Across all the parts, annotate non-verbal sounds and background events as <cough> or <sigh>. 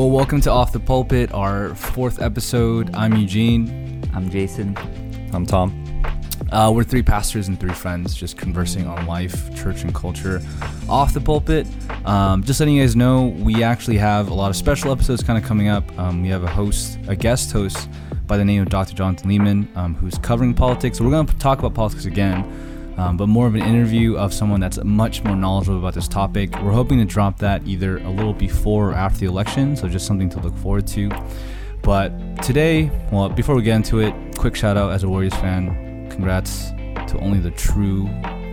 Well, welcome to Off the Pulpit, our fourth episode. I'm Eugene. I'm Jason. I'm Tom. Uh, we're three pastors and three friends just conversing on life, church, and culture off the pulpit. Um, just letting you guys know, we actually have a lot of special episodes kind of coming up. Um, we have a host, a guest host by the name of Dr. Jonathan Lehman, um, who's covering politics. So we're going to talk about politics again, um, but more of an interview of someone that's much more knowledgeable about this topic. We're hoping to drop that either a little before or after the election, so just something to look forward to. But today, well, before we get into it, quick shout out as a Warriors fan. Congrats to only the true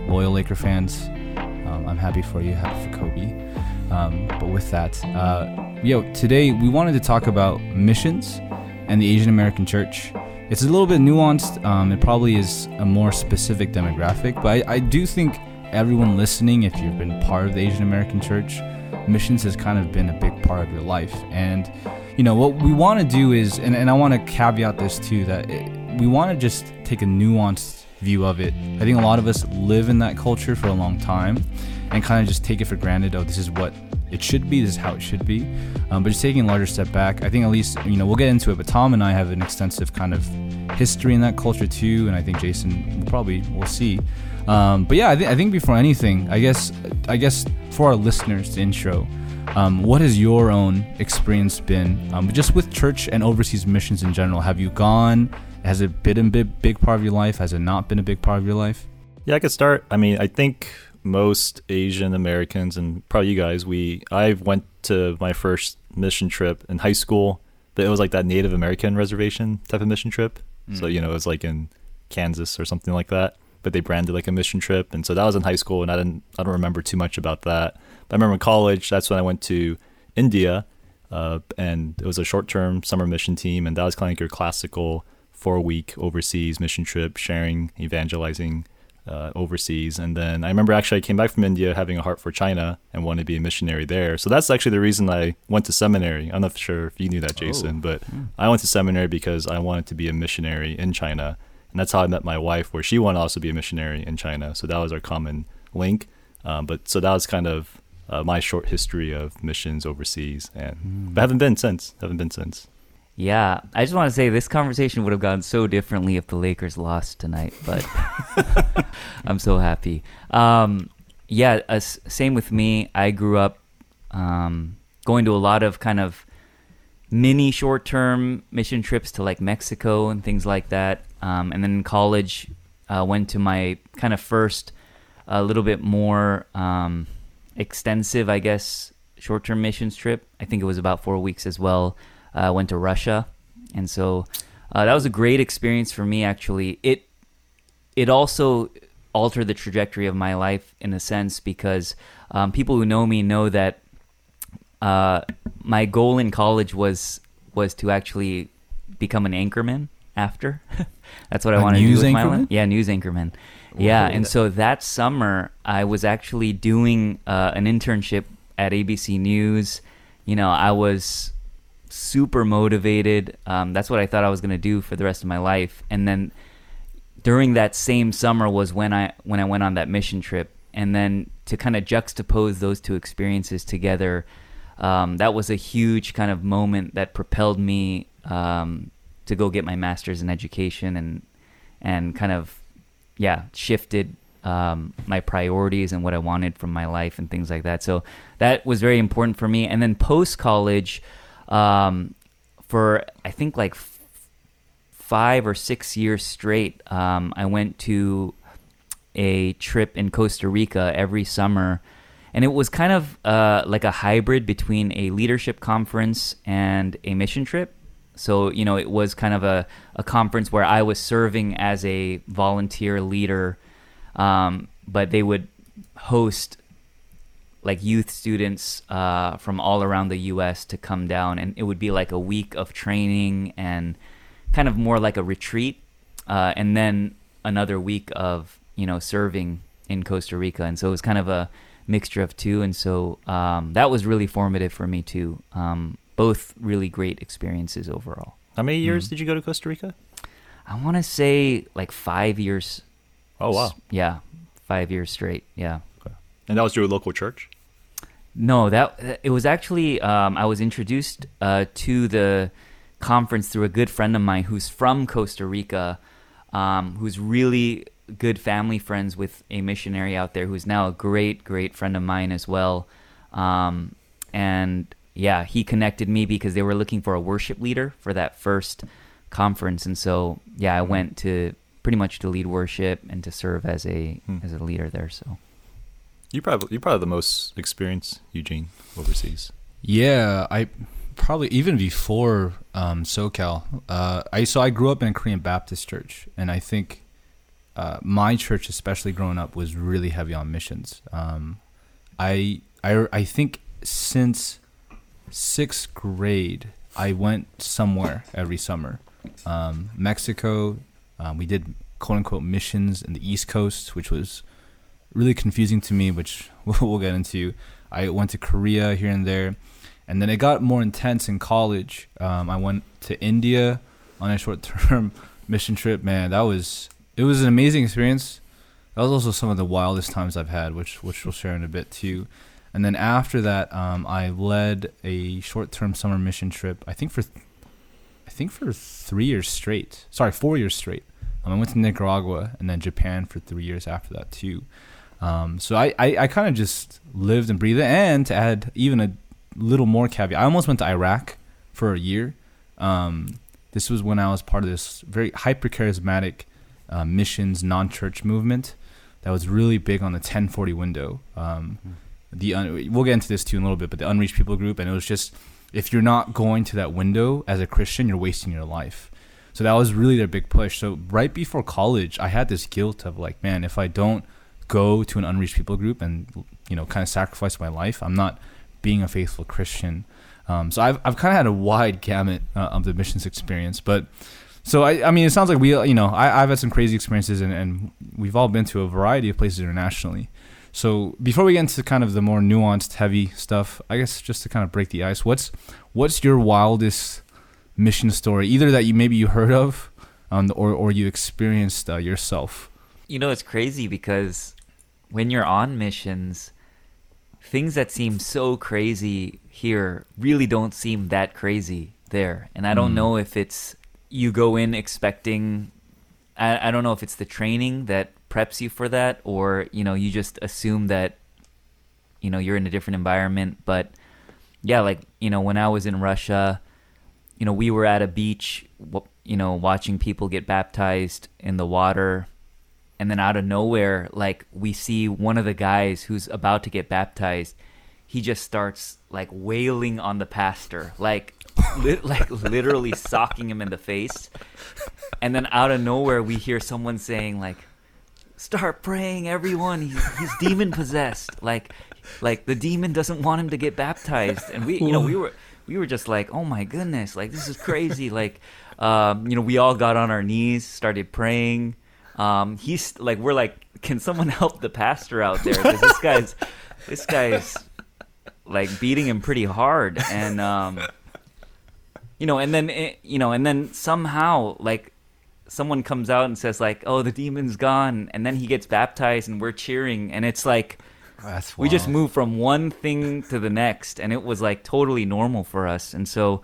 loyal Laker fans. Um, I'm happy for you, happy for Kobe. Um, but with that, uh, yo, today we wanted to talk about missions and the Asian American church. It's a little bit nuanced. Um, it probably is a more specific demographic, but I, I do think everyone listening, if you've been part of the Asian American church, missions has kind of been a big part of your life. And, you know, what we want to do is, and, and I want to caveat this too, that it, we want to just take a nuanced view of it. I think a lot of us live in that culture for a long time and kind of just take it for granted. Oh, this is what it should be. This is how it should be. Um, but just taking a larger step back, I think at least you know we'll get into it. But Tom and I have an extensive kind of history in that culture too, and I think Jason will probably we'll see. Um, but yeah, I, th- I think before anything, I guess I guess for our listeners to intro. Um, what has your own experience been um, just with church and overseas missions in general? Have you gone? Has it been a big, big part of your life? Has it not been a big part of your life? Yeah, I could start. I mean, I think most Asian Americans and probably you guys, we I went to my first mission trip in high school, but it was like that Native American reservation type of mission trip. Mm. So you know, it was like in Kansas or something like that. But they branded like a mission trip, and so that was in high school, and I didn't I don't remember too much about that. But I remember in college, that's when I went to India, uh, and it was a short term summer mission team, and that was kind of like your classical four week overseas mission trip, sharing, evangelizing uh, overseas. And then I remember actually I came back from India having a heart for China and wanted to be a missionary there. So that's actually the reason I went to seminary. I'm not sure if you knew that, Jason, oh. but hmm. I went to seminary because I wanted to be a missionary in China. And that's how I met my wife, where she wanted to also be a missionary in China. So that was our common link. Um, but so that was kind of uh, my short history of missions overseas, and mm. but haven't been since. Haven't been since. Yeah, I just want to say this conversation would have gone so differently if the Lakers lost tonight, but <laughs> I'm so happy. Um, yeah, uh, same with me. I grew up um, going to a lot of kind of mini short term mission trips to like Mexico and things like that. Um, and then in college, uh, went to my kind of first, a little bit more um, extensive, I guess, short term missions trip. I think it was about four weeks as well uh, went to Russia, and so uh, that was a great experience for me. Actually, it it also altered the trajectory of my life in a sense because um, people who know me know that uh, my goal in college was was to actually become an anchorman. After <laughs> that's what I wanted to do with my life. Yeah, news anchorman. Yeah, and so that summer I was actually doing uh, an internship at ABC News. You know, I was super motivated. Um, that's what I thought I was going to do for the rest of my life. And then during that same summer was when I when I went on that mission trip. And then to kind of juxtapose those two experiences together, um, that was a huge kind of moment that propelled me um, to go get my master's in education and and kind of yeah shifted um, my priorities and what I wanted from my life and things like that. So that was very important for me. And then post college, um, for I think like f- five or six years straight. Um, I went to a trip in Costa Rica every summer, and it was kind of uh, like a hybrid between a leadership conference and a mission trip. So, you know, it was kind of a, a conference where I was serving as a volunteer leader, um, but they would host like youth students uh, from all around the U.S. to come down, and it would be like a week of training and kind of more like a retreat, uh, and then another week of you know serving in Costa Rica, and so it was kind of a mixture of two, and so um, that was really formative for me too. Um, both really great experiences overall. How many years mm did you go to Costa Rica? I want to say like five years. Oh wow! Yeah, five years straight. Yeah. And that was your local church? No, that it was actually um, I was introduced uh, to the conference through a good friend of mine who's from Costa Rica, um, who's really good family friends with a missionary out there who's now a great great friend of mine as well. Um, and yeah, he connected me because they were looking for a worship leader for that first conference, and so yeah, I went to pretty much to lead worship and to serve as a Hmm. as a leader there. So You probably you probably the most experienced Eugene, overseas. Yeah, I probably even before um, SoCal. Uh, I so I grew up in a Korean Baptist church, and I think uh, my church, especially growing up, was really heavy on missions. Um, I I I think since sixth grade, I went somewhere every summer. Um, Mexico, um, we did quote unquote missions in the East Coast, which was really confusing to me, which <laughs> we'll get into. I went to Korea here and there, and then it got more intense in college. Um, I went to India on a short-term <laughs> mission trip. Man, that was it was an amazing experience. That was also some of the wildest times I've had, which which we'll share in a bit too. And then after that, um, I led a short-term summer mission trip. I think for, I think for three years straight. Sorry, four years straight. Um, I went to Nicaragua and then Japan for three years after that too. Um, so I, I, I kind of just lived and breathed it. And to add even a little more caveat, I almost went to Iraq for a year. Um, this was when I was part of this very hyper charismatic uh, missions non church movement that was really big on the 1040 window. Um, the un- we'll get into this too in a little bit, but the unreached people group, and it was just if you're not going to that window as a Christian, you're wasting your life. So that was really their big push. So right before college, I had this guilt of like, man, if I don't go to an unreached people group and you know kind of sacrifice my life, I'm not being a faithful Christian. Um, so I've I've kind of had a wide gamut uh, of the missions experience, but so I I mean it sounds like we you know I I've had some crazy experiences and and we've all been to a variety of places internationally. So before we get into kind of the more nuanced, heavy stuff, I guess just to kind of break the ice, what's what's your wildest mission story, either that you maybe you heard of, um, or or you experienced uh, yourself? You know, it's crazy because when you're on missions, things that seem so crazy here really don't seem that crazy there. And I don't Mm. know if it's you go in expecting, I, I don't know if it's the training that preps you for that or, you know, you just assume that, you know, you're in a different environment. But yeah, like, you know, when I was in Russia, you know, we were at a beach, you know, watching people get baptized in the water and then out of nowhere like we see one of the guys who's about to get baptized. He just starts like wailing on the pastor like li- <laughs> like literally socking him in the face. And then out of nowhere we hear someone saying like start praying everyone. He's, he's demon possessed. Like like the demon doesn't want him to get baptized. And we you know we were we were just like oh my goodness. Like this is crazy. Like um, you know we all got on our knees started praying um, he's like we're like can someone <laughs> help the pastor out there? Because this guy's this guy's like beating him pretty hard. And um, you know and then it, you know and then somehow like someone comes out and says like oh the demon's gone. And then he gets baptized and we're cheering. And it's like That's we just moved from one thing to the next. And it was like totally normal for us. And so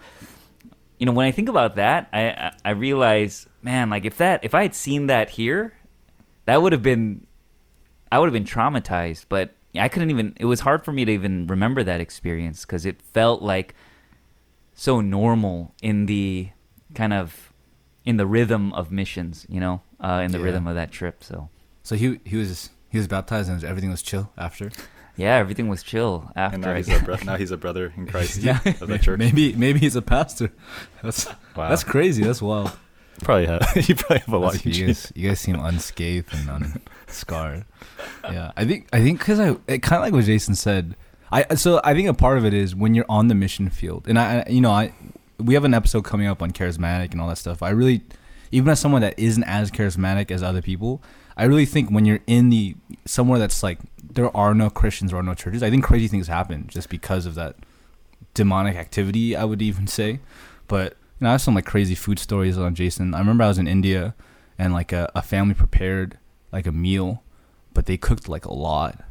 you know when i think about that i i, realize man like if that if i had seen that here that would have been i would have been traumatized but i couldn't even it was hard for me to even remember that experience because it felt like so normal in the kind of in the rhythm of missions you know uh, in the Yeah. rhythm of that trip so So he he was he was baptized and everything was chill after. Yeah everything was chill after And now he's, a bro- now he's a brother in <laughs> Christ Yeah. of the church. Maybe maybe he's a pastor. That's Wow. that's crazy. That's wild. probably have <laughs> you probably have a lot. That's- you guys you guys seem unscathed and unscarred. Yeah, I think I think because I it kind of like what Jason said. I so I think a part of it is when you're on the mission field, and I I- you know I we have an episode coming up on charismatic and all that stuff. I really even as someone that isn't as charismatic as other people, I really think when you're in the somewhere that's like there are no Christians or no churches, I think crazy things happen just because of that demonic activity. I would even say, but you know, I have some like crazy food stories on Jason. I remember I was in India, and like a, a family prepared like a meal, but they cooked like a lot,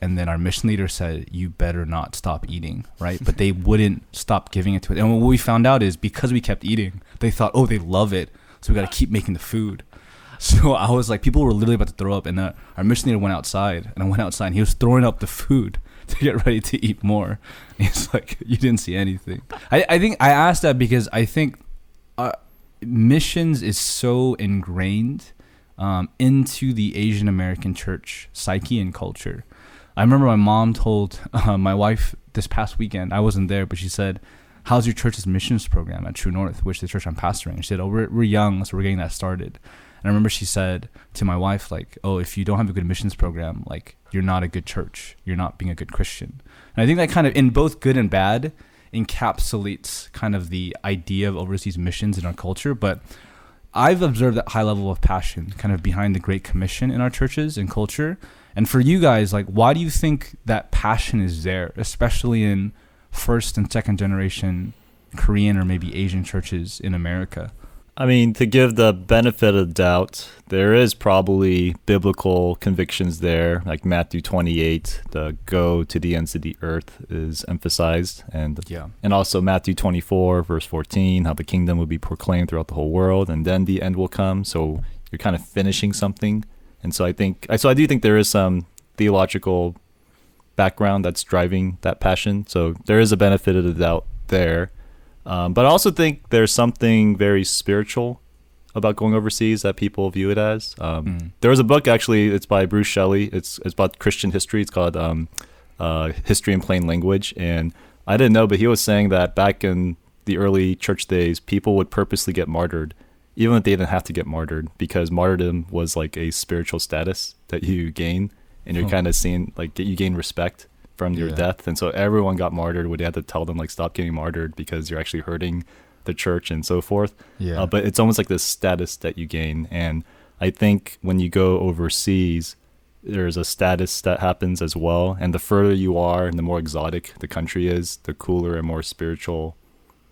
and then our mission leader said, "You better not stop eating," right? But they <laughs> wouldn't stop giving it to it. And what we found out is because we kept eating, they thought, "Oh, they love it, so we got to keep making the food." <laughs> So I was like, people were literally about to throw up, and the, our mission leader went outside, and I went outside, and he was throwing up the food <laughs> to get ready to eat more. <laughs> He's like, "You didn't see anything." I, I think I asked that because I think uh, missions is so ingrained um, into the Asian American church psyche and culture. I remember my mom told uh, my wife this past weekend. I wasn't there, but she said, "How's your church's missions program at True North, which the church I'm pastoring?" She said, "Oh, we're, we're young, so we're getting that started." And I remember she said to my wife, like, "Oh, if you don't have a good missions program, like, you're not a good church. You're not being a good Christian." And I think that kind of, in both good and bad, encapsulates kind of the idea of overseas missions in our culture. But I've observed that high level of passion kind of behind the Great Commission in our churches and culture. And for you guys, like, why do you think that passion is there, especially in first and second generation Korean or maybe Asian churches in America? I mean, to give the benefit of the doubt, there is probably biblical convictions there, like Matthew 28, the go to the ends of the earth is emphasized, and Yeah. and also Matthew 24, verse 14, how the kingdom will be proclaimed throughout the whole world, and then the end will come. So you're kind of finishing something, and so I think, so I do think there is some theological background that's driving that passion. So there is a benefit of the doubt there. Um, but I also think there's something very spiritual about going overseas that people view it as. Um, Mm. There was a book actually. It's by Bruce Shelley. It's it's about Christian history. It's called um, uh, History in Plain Language. And I didn't know, but he was saying that back in the early church days, people would purposely get martyred, even if they didn't have to get martyred, because martyrdom was like a spiritual status that you gain, and you're kind of seen like you gain respect from your Yeah. death. And so everyone got martyred. Would had to tell them like stop getting martyred because you're actually hurting the church and so forth. Yeah. Uh, but it's almost like this status that you gain. And I think when you go overseas, there's a status that happens as well. And the further you are and the more exotic the country is, the cooler and more spiritual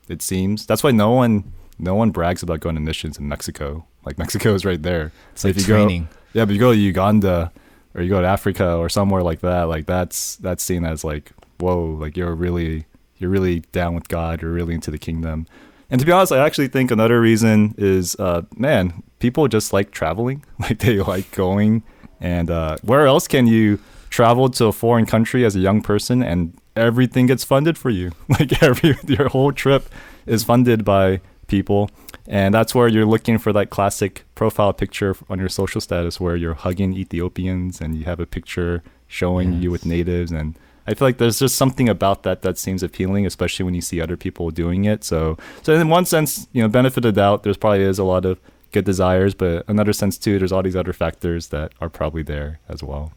it seems. That's why no one no one brags about going to missions in Mexico. Like Mexico is right there. it's like if you go- training. Yeah, but you go to Uganda or you go to Africa or somewhere like that, like that's that's seen as like, whoa, like you're really you're really down with God, you're really into the kingdom. And to be honest, I actually think another reason is uh man, people just like traveling. <laughs> Like they like going and uh where else can you travel to a foreign country as a young person and everything gets funded for you. <laughs> Like every your whole trip is funded by people and that's where you're looking for that classic profile picture on your social status where you're hugging Ethiopians and you have a picture showing you with natives. And I feel like there's just something about that that seems appealing, especially when you see other people doing it. So, so in one sense, you know, benefit of doubt, there's probably is a lot of good desires, but another sense too, there's all these other factors that are probably there as well.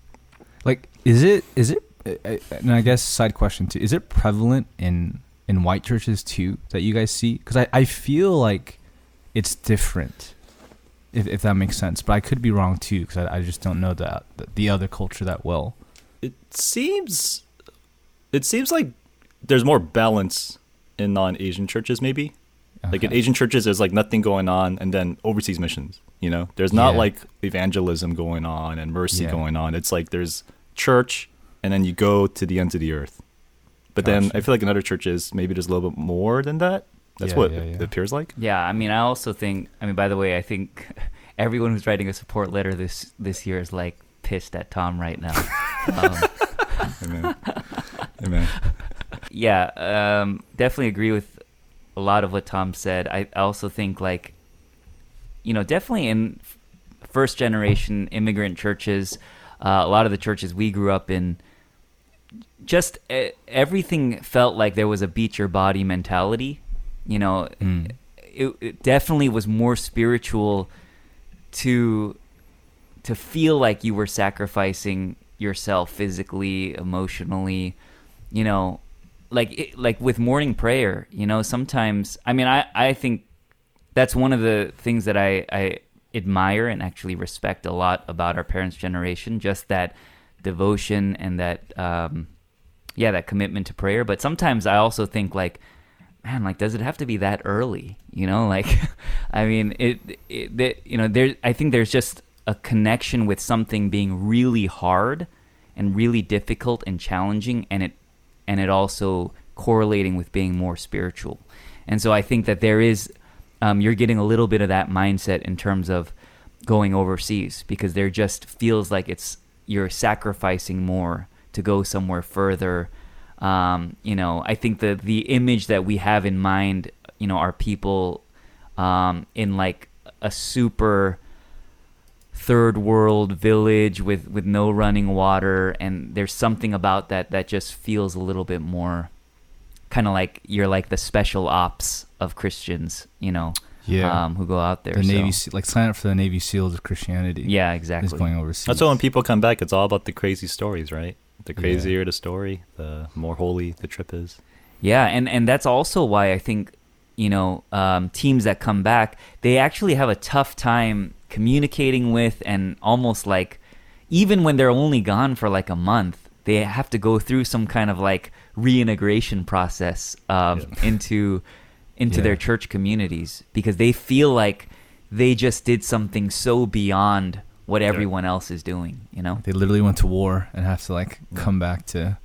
Like, is it is it? uh, uh, And I guess side question too: Is it prevalent in in white churches too that you guys see? Because I I feel like it's different, if if that makes sense. But I could be wrong too, because I, I just don't know that the other culture that well. It seems, it seems like there's more balance in non-Asian churches, maybe. Uh-huh. Like in Asian churches, there's like nothing going on, and then overseas missions. You know, there's not Yeah. like evangelism going on and mercy Yeah. going on. It's like there's church, and then you go to the ends of the earth. But then I feel like in other churches, maybe there's a little bit more than that. That's Yeah, what yeah, it appears like. Yeah, I mean, I also think. I mean, by the way, I think <laughs> everyone who's writing a support letter this this year is like pissed at Tom right now. <laughs> um, Amen. Amen. yeah, um, definitely agree with a lot of what Tom said. I also think like, you know, definitely in first generation immigrant churches, uh, a lot of the churches we grew up in, just everything felt like there was a beat your body mentality. You know, Mm. it, it definitely was more spiritual to to feel like you were sacrificing yourself physically, emotionally, you know, like it, like with morning prayer, you know, sometimes I mean I I think that's one of the things that I I admire and actually respect a lot about our parents' generation, just that devotion and that um yeah, that commitment to prayer, but sometimes I also think like man, like, does it have to be that early? You know, <laughs> like, I mean, it, it, that you know, there, I think there's just a connection with something being really hard and really difficult and challenging, and it and it also correlating with being more spiritual. And so I think that there is um, you're getting a little bit of that mindset in terms of going overseas because there just feels like it's you're sacrificing more to go somewhere further. Um, you know, I think the the image that we have in mind, you know, are people um, in like a super third world village with with no running water, and there's something about that that just feels a little bit more kind of like you're like the special ops of Christians, you know, Yeah. um, who go out there. the Navy, so- Se- like sign up for the Navy SEALs of Christianity. yeah, Is exactly. going overseas. That's why when people come back, it's all about the crazy stories, right? The Yeah. crazier the story, the more holy the trip is. Yeah, and and that's also why I think you know um, teams that come back they actually have a tough time communicating with and almost like even when they're only gone for like a month they have to go through some kind of like reintegration process um, <laughs> into into Yeah. their church communities because they feel like they just did something so beyond what everyone else is doing you know They literally went to war and have to like come back to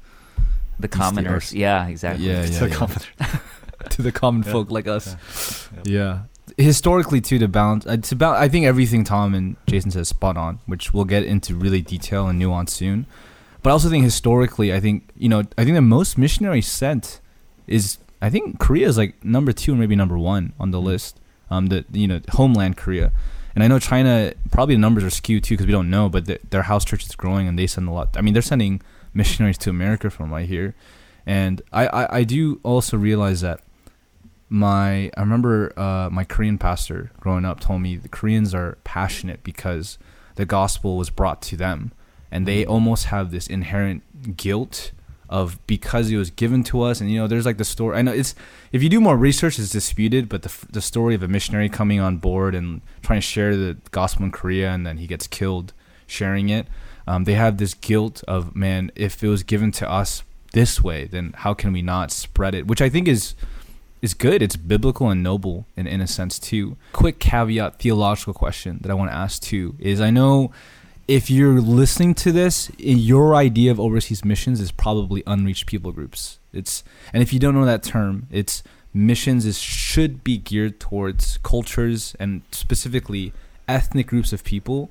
the the commoners earth. yeah exactly Yeah, <laughs> yeah, So yeah. confident. <laughs> to the common folk like us. Yeah. Historically, too, to balance, it's about. I think everything Tom and Jason says spot on, which we'll get into really detail and nuance soon. But I also think historically, I think you know, I think the most missionaries sent is I think Korea is like number two, maybe number one on the list. Um, the you know homeland Korea, and I know China probably the numbers are skewed too because we don't know, but the, their house church is growing and they send a lot. I mean, they're sending missionaries to America from right here, and I I, I do also realize that my I remember uh, my Korean pastor growing up told me the Koreans are passionate because the gospel was brought to them, and they almost have this inherent guilt of because it was given to us. And you know, there's like the story. I know it's if you do more research, it's disputed, but the the story of a missionary coming on board and trying to share the gospel in Korea, and then he gets killed sharing it. Um, they have this guilt of man, if it was given to us this way, then how can we not spread it? Which I think is is good. It's biblical and noble in, in a sense too. Quick caveat theological question that I want to ask too is I know if you're listening to this, your idea of overseas missions is probably unreached people groups. It's and if you don't know that term, it's missions is should be geared towards cultures and specifically ethnic groups of people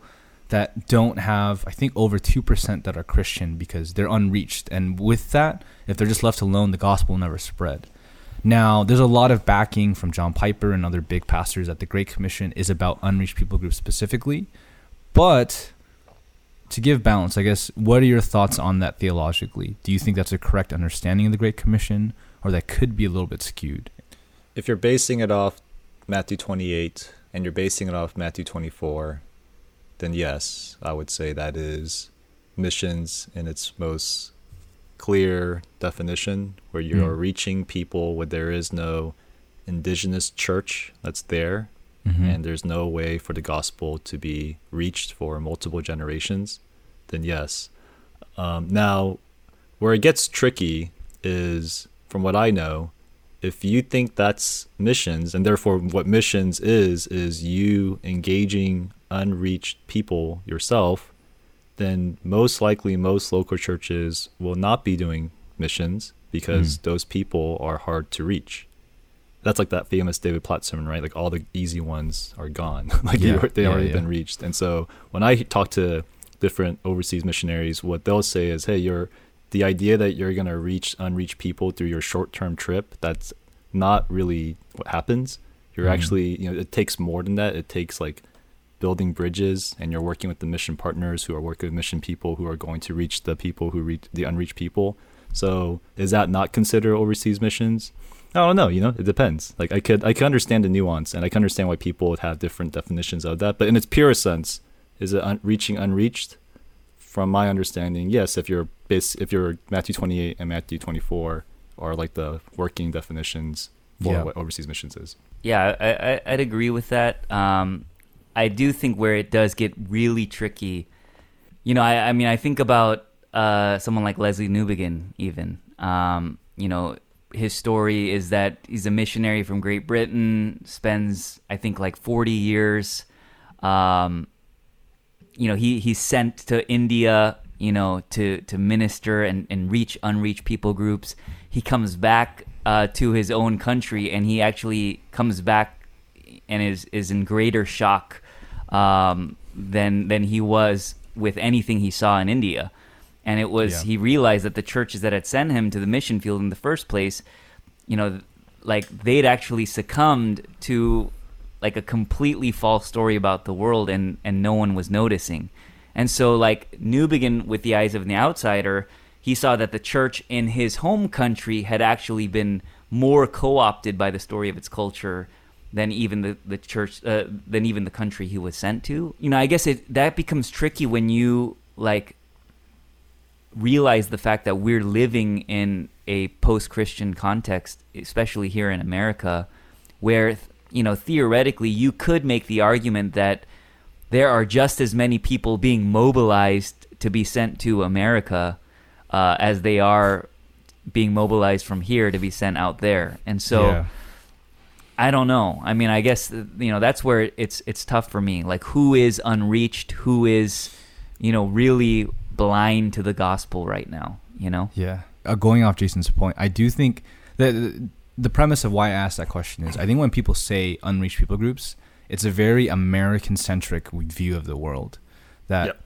that don't have I think over 2% that are Christian because they're unreached and with that if they're just left alone the gospel will never spread. Now, there's a lot of backing from John Piper and other big pastors that the Great Commission is about unreached people groups specifically. But to give balance, I guess, what are your thoughts on that theologically? Do you think that's a correct understanding of the Great Commission or that could be a little bit skewed? If you're basing it off Matthew 28 and you're basing it off Matthew 24, then yes, I would say that is missions in its most clear definition, where you Mm. reaching people where there is no indigenous church that's there, Mm-hmm. and there's no way for the gospel to be reached for multiple generations, then yes. Um, now, where it gets tricky is, from what I know, if you think that's missions, and therefore what missions is, is you engaging unreached people yourself, then most likely most local churches will not be doing missions because Mm. those people are hard to reach. That's like that famous David Platt sermon, right? Like all the easy ones are gone. <laughs> like Yeah, you, they yeah, already yeah. been reached. And so when I talk to different overseas missionaries, what they'll say is, "Hey, you're the idea that you're gonna reach unreached people through your short-term trip. That's not really what happens. You're Mhm. actually, you know, it takes more than that. It takes like building bridges, and you're working with the mission partners who are working with mission people who are going to reach the people who reach the unreached people. So is that not considered overseas missions? I don't know. You know, it depends. Like I could, I could understand the nuance, and I can understand why people would have different definitions of that. But in its purest sense, is it un- reaching unreached? From my understanding, yes. If you're base, if you're Matthew 28 and Matthew 24 are like the working definitions for Yeah. what overseas missions is. Yeah, I, I, I'd agree with that. Um, I do think where it does get really tricky, you know, I, I mean, I think about uh, someone like Lesslie Newbigin, even. Um, you know, his story is that he's a missionary from Great Britain, spends, I think, like 40 years. Um, you know, he, he's sent to India you know, to to minister and and reach unreached people groups. He comes back uh, to his own country, and he actually comes back and is is in greater shock um, than than he was with anything he saw in India. And it was Yeah. he realized that the churches that had sent him to the mission field in the first place, you know, like they'd actually succumbed to like a completely false story about the world and and no one was noticing. And so like Newbigin with the eyes of an outsider, he saw that the church in his home country had actually been more co-opted by the story of its culture than even the, the church uh, than even the country he was sent to. You know, I guess it that becomes tricky when you like realize the fact that we're living in a post-Christian context, especially here in America, where you know theoretically you could make the argument that there are just as many people being mobilized to be sent to America uh, as they are being mobilized from here to be sent out there, and so. Yeah. I don't know. I mean, I guess you know that's where it's it's tough for me. Like, who is unreached? Who is, you know, really blind to the gospel right now? You know. Yeah. Uh, going off Jason's point, I do think that the premise of why I asked that question is I think when people say unreached people groups, it's a very American centric view of the world. That, Yep.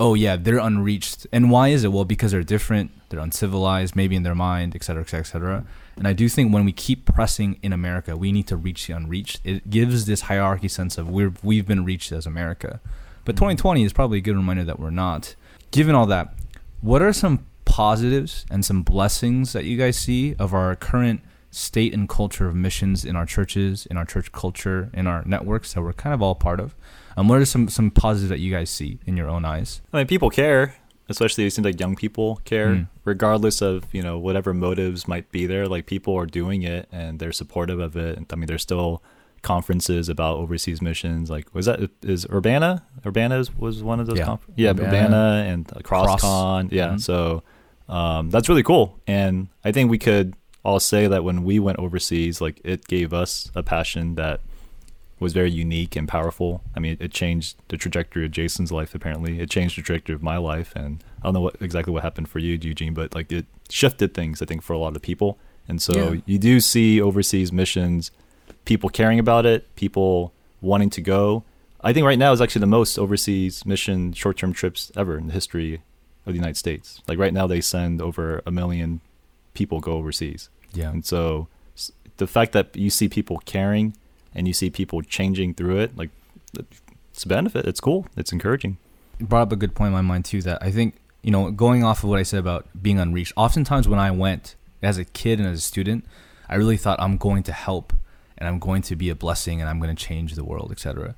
oh, yeah, they're unreached. And why is it? Well, because they're different, they're uncivilized, maybe in their mind, et cetera, et cetera, et cetera. And I do think when we keep pressing in America, we need to reach the unreached. It gives this hierarchy sense of we're, we've been reached as America. But 2020 is probably a good reminder that we're not. Given all that, what are some positives and some blessings that you guys see of our current state and culture of missions in our churches, in our church culture, in our networks that we're kind of all part of? Um, what are some, some positives that you guys see in your own eyes? I mean, people care, especially it seems like young people care, Mm. regardless of you know whatever motives might be there. Like people are doing it and they're supportive of it. And I mean, they're still conferences about overseas missions. Like was that is Urbana? Urbana was one of those. Yeah. confer- yeah, Urbana. Urbana and uh, Cross. CrossCon. Yeah, Mhm. so um, that's really cool. And I think we could all say that when we went overseas, like it gave us a passion that was very unique and powerful. I mean, it, it changed the trajectory of Jason's life. Apparently, it changed the trajectory of my life, and I don't know what exactly what happened for you, Eugene, but like it shifted things. I think for a lot of people, and so Yeah. you do see overseas missions, people caring about it, people wanting to go. I think right now is actually the most overseas mission short-term trips ever in the history of the United States. Like right now, they send over a million people go overseas. Yeah. And so the fact that you see people caring and you see people changing through it, like it's a benefit. It's cool. It's encouraging. It brought up a good point in my mind too that I think you know going off of what I said about being unreached. Oftentimes when I went as a kid and as a student, I really thought I'm going to help and I'm going to be a blessing and I'm going to change the world, etc.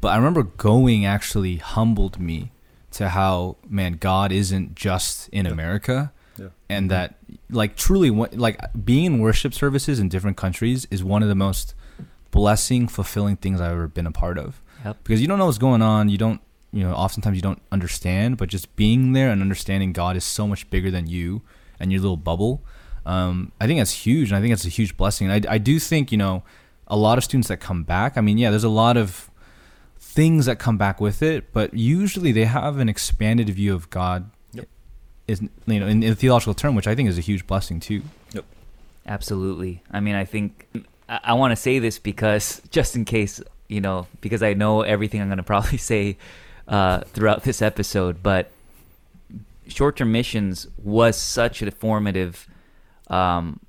But I remember going actually humbled me to how man God isn't just in Yeah. America Yeah. and that like truly what- like being in worship services in different countries is one of the most blessing fulfilling things I've ever been a part of Yep. because you don't know what's going on. You don't, you know, oftentimes you don't understand, but just being there and understanding God is so much bigger than you and your little bubble. Um, I think that's huge, and I think that's a huge blessing. And I, I do think, you know, a lot of students that come back. I mean, yeah, there's a lot of things that come back with it, but usually they have an expanded view of God. Yep. Is you know in, in a theological term, which I think is a huge blessing too. Yep. Absolutely. I mean, I think I, I want to say this because just in case, you know, because I know everything I'm going <laughs> to probably say uh, throughout this episode, but short-term missions was such a formative um,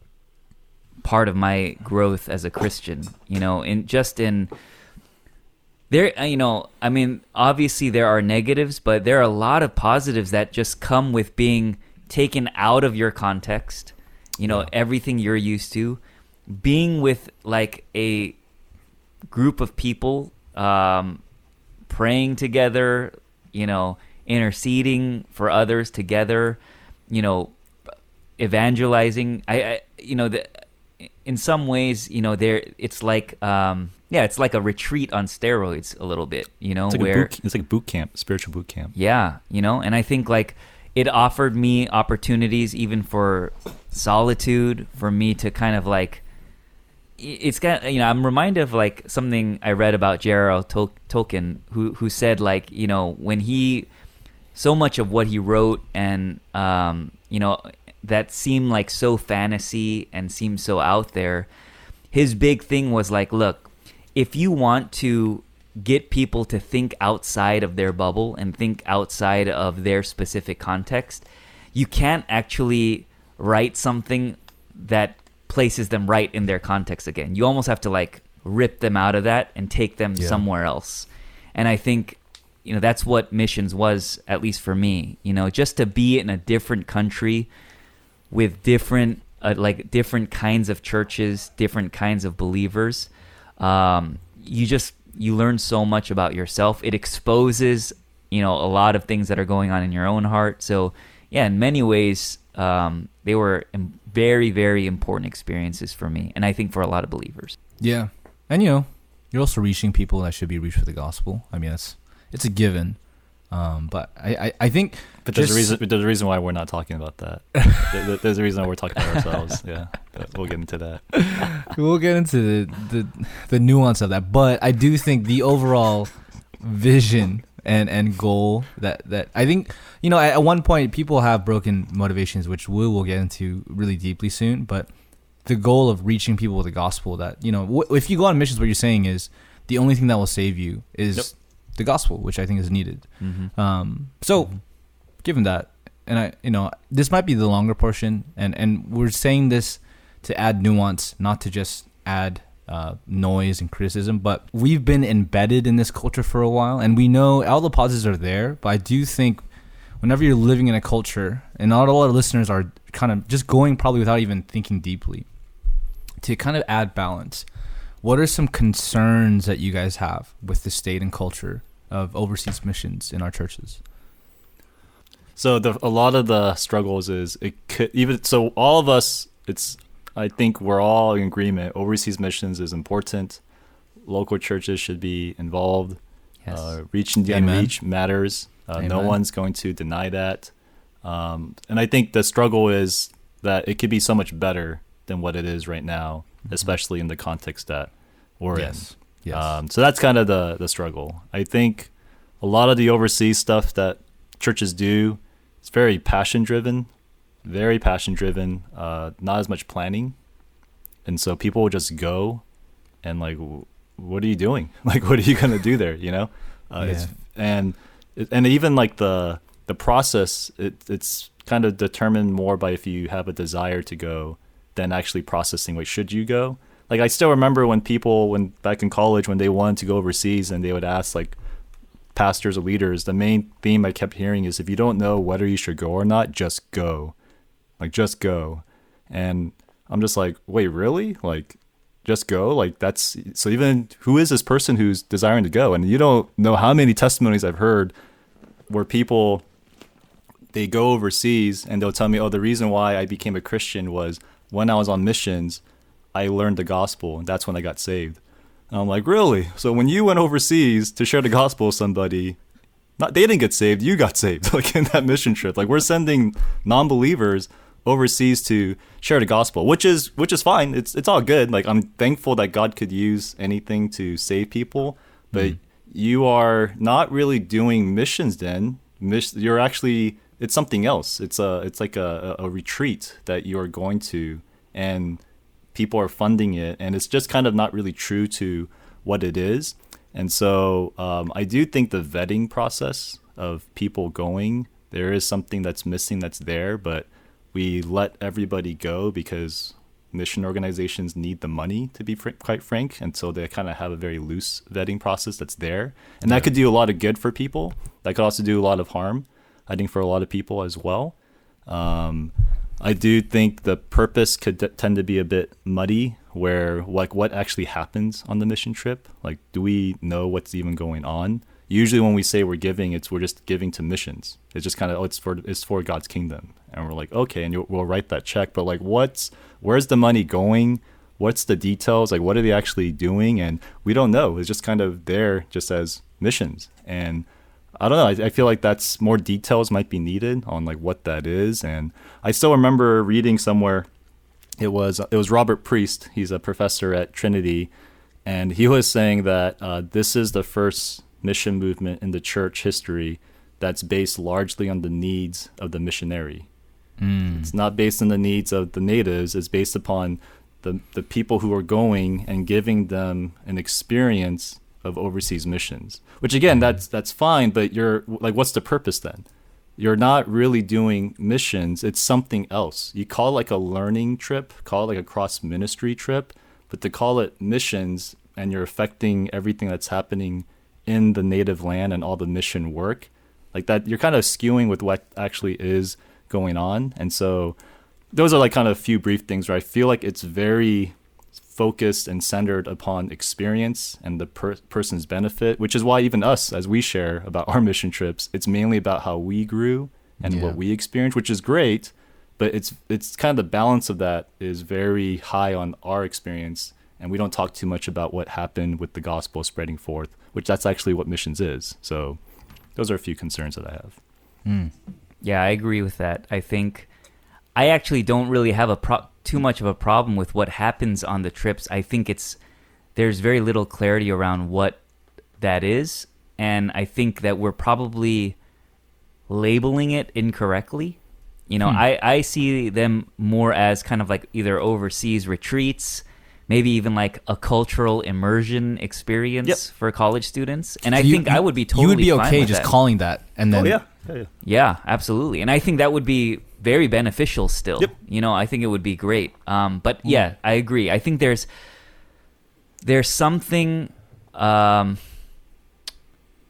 part of my growth as a Christian. You know, in just in there, uh, you know, I mean, obviously there are negatives, but there are a lot of positives that just come with being taken out of your context. You know, Yeah. everything you're used to, being with like a group of people, um, praying together. You know, interceding for others together. You know, evangelizing. I, I you know, the, in some ways, you know, there it's like, um, yeah, it's like a retreat on steroids a little bit. You know, It's like, a where boot, it's like a boot camp, spiritual boot camp. yeah, you know, and I think like it offered me opportunities even for solitude for me to kind of like it's got you know I'm reminded of like something I read about J.R.R. Tol- Tolkien who who said like you know when he so much of what he wrote and um, you know that seemed like so fantasy and seemed so out there his big thing was like look if you want to get people to think outside of their bubble and think outside of their specific context you can't actually write something that places them right in their context again you almost have to like rip them out of that and take them Yeah. somewhere else and i think you know that's what missions was at least for me you know just to be in a different country with different uh, like different kinds of churches different kinds of believers. Um, you just you learn so much about yourself. It exposes you know a lot of things that are going on in your own heart. So yeah in many ways um, they were very very important experiences for me and i think for a lot of believers. Yeah, and you know, you're also reaching people that should be reached with the gospel. I mean, that's it's a given. Um, but I, I, I think But there's a reason. There's a reason why we're not talking about that. <laughs> There- there- there's a reason why we're talking about ourselves. Yeah, but we'll get into that. <laughs> we'll get into the, the the nuance of that. But I do think the overall vision and and goal that that I think you know at, one point people have broken motivations, which we will get into really deeply soon. But the goal of reaching people with the gospel that you know wh- if you go on missions, what you're saying is the only thing that will save you is. The gospel, which I think is needed. mm-hmm. Um, so, given that, and I, you know, this might be the longer portion, and and we're saying this to add nuance, not to just add uh, noise and criticism. But we've been embedded in this culture for a while, and we know all the positives are there. But I do think whenever you're living in a culture, and not a lot of listeners are kind of just going probably without even thinking deeply, to kind of add balance. What are some concerns that you guys have with the state and culture of overseas missions in our churches? So the, a lot of the struggles is it could even so all of us. It's I think we're all in agreement. Overseas missions is important. Local churches should be involved. yes Uh, reaching the unreached matters. Uh, no one's going to deny that. Um, and I think the struggle is that it could be so much better than what it is right now, especially in the context that we're in. yes. Yes. Um, so that's kind of the the struggle. I think a lot of the overseas stuff that churches do, it's very passion driven, very passion driven. Uh, not as much planning, and so people will just go, and like, w- what are you doing? <laughs> Like, what are you gonna do there? You know, uh, it's, and and even like the the process, it, it's kind of determined more by if you have a desire to go than actually processing. Like, should you go? like I still remember when people when back in college when they wanted to go overseas and they would ask like pastors or leaders, the main theme I kept hearing is if you don't know whether you should go or not, just go. Like just go. And I'm just like, wait, really? Like just go? Like that's so even who is this person who's desiring to go? And you don't know how many testimonies I've heard where people they go overseas and they'll tell me, oh, the reason why I became a Christian was when I was on missions, I learned the gospel, and that's when I got saved. And I'm like, really? So when you went overseas to share the gospel with somebody, not they didn't get saved, you got <laughs> saved, like in that mission trip. Like we're sending non-believers overseas to share the gospel, which is which is fine. It's it's all good. Like I'm thankful that God could use anything to save people, but mm. you are not really doing missions then. You're actually it's something else. It's a it's like a, a retreat that you are going to and people are funding it and it's just kind of not really true to what it is. And so um, I do think the vetting process of people going, there is something that's missing that's there, but we let everybody go because mission organizations need the money to be fr- quite frank and so they kind of have a very loose vetting process that's there and that could do a lot of good for people that could also do a lot of harm i think for a lot of people as well. Um, i do think the purpose could tend to be a bit muddy where like what actually happens on the mission trip? Like do we know what's even going on? Usually when we say we're giving it's we're just giving to missions. It's just kind of oh it's for it's for god's kingdom. And we're like okay and we'll write that check. But like what's where's the money going? What's the details? Like what are they actually doing? And we don't know. It's just kind of there just as missions. And i don't know I, I feel like that's more details might be needed on like what that is and i still remember reading somewhere it was it was Robert Priest. He's a professor at Trinity, and he was saying that uh, this is the first mission movement in the church history that's based largely on the needs of the missionary. Mm. It's not based on the needs of the natives. It's based upon the the people who are going and giving them an experience of overseas missions. Which again, that's that's fine, but you're like, what's the purpose then? You're not really doing missions. It's something else. You call it like a learning trip, call it like a cross ministry trip, but to call it missions and you're affecting everything that's happening in the native land and all the mission work, like that, you're kind of skewing with what actually is going on. And so those are like kind of a few brief things where I feel like it's very focused and centered upon experience and the per- person's benefit, which is why even us, as we share about our mission trips, it's mainly about how we grew and Yeah. what we experienced, which is great. But it's it's kind of the balance of that is very high on our experience, and we don't talk too much about what happened with the gospel spreading forth, which that's actually what missions is. So, those are a few concerns that I have. Mm. Yeah, I agree with that. I think I actually don't really have a pro- too much of a problem with what happens on the trips. I think it's there's very little clarity around what that is, and I think that we're probably labeling it incorrectly. You know, Hmm. I I see them more as kind of like either overseas retreats, maybe even like a cultural immersion experience Yep. for college students. And I you- think I would be totally You would be fine okay just that. calling that, and then yeah, yeah. Yeah, absolutely. And I think that would be very beneficial still. Yep. You know, I think it would be great. Um, but yeah, I agree. I think there's there's something um,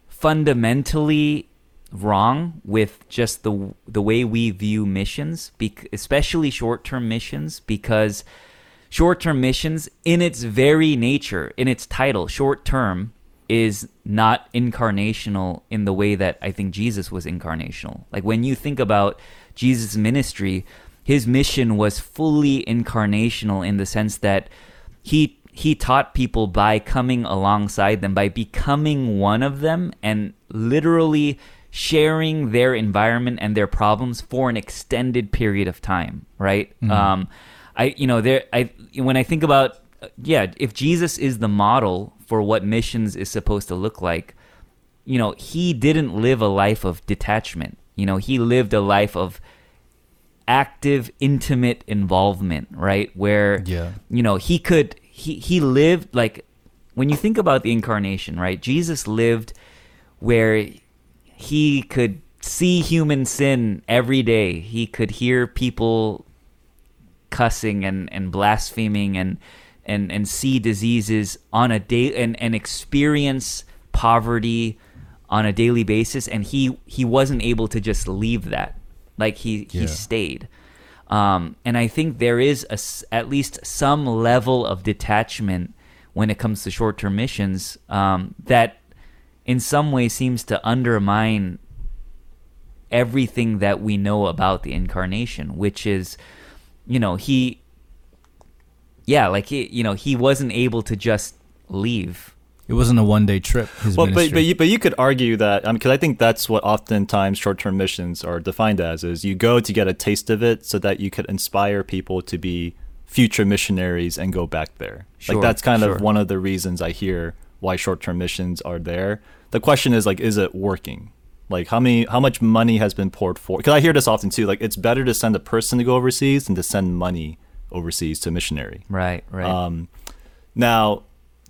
fundamentally wrong with just the the way we view missions, bec- especially short-term missions because short-term missions in its very nature, in its title, short-term is not incarnational in the way that I think Jesus was incarnational. Like when you think about Jesus' ministry, his mission was fully incarnational in the sense that he he taught people by coming alongside them, by becoming one of them and literally sharing their environment and their problems for an extended period of time, right? Um I you know there I when I think about yeah, if Jesus is the model for what missions is supposed to look like, you know, he didn't live a life of detachment. You know, he lived a life of active, intimate involvement, right? Where Yeah. you know, he could he he lived like when you think about the incarnation, right? Jesus lived where he could see human sin every day. He could hear people cussing and, and blaspheming and and and see diseases on a day and, and experience poverty on a daily basis. And he he wasn't able to just leave that. Like he he stayed. Um, and I think there is a s at least some level of detachment when it comes to short-term missions um, that in some way seems to undermine everything that we know about the incarnation which is you know he yeah like he you know he wasn't able to just leave It wasn't a one day trip. His Well, but ministry. but you, but you could argue that because I think that's what oftentimes short-term missions are defined as: is you go to get a taste of it, so that you could inspire people to be future missionaries and go back there. Sure, like that's kind sure. of one of the reasons I hear why short-term missions are there. The question is like, is it working? Like how many how much money has been poured for? Because I hear this often too. Like it's better to send a person to go overseas than to send money overseas to a missionary. right right Um, now,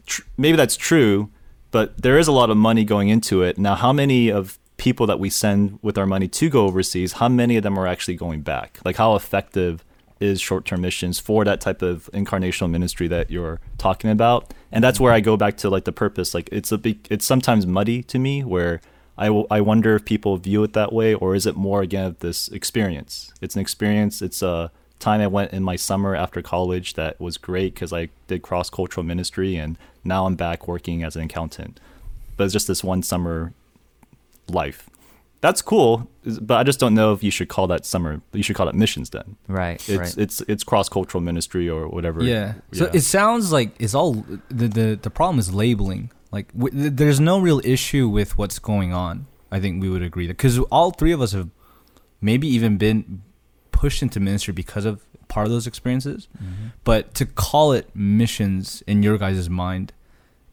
tr- maybe that's true, but there is a lot of money going into it. Now, how many of people that we send with our money to go overseas, how many of them are actually going back? Like, how effective is short-term missions for that type of incarnational ministry that you're talking about? And that's where I go back to like the purpose. Like, it's a big, it's sometimes muddy to me where. I, w- I wonder if people view it that way, or is it more again of this experience? It's an experience. It's a time I went in my summer after college that was great because I did cross cultural ministry, and now I'm back working as an accountant. But it's just this one summer life. That's cool, but I just don't know if you should call that summer. You should call it missions then. right It's right it's it's cross cultural ministry or whatever. Yeah. So it sounds like it's all the the, the problem is labeling. Like w- th- there's no real issue with what's going on. I think we would agree that because all three of us have maybe even been pushed into ministry because of part of those experiences. But to call it missions in your guys' mind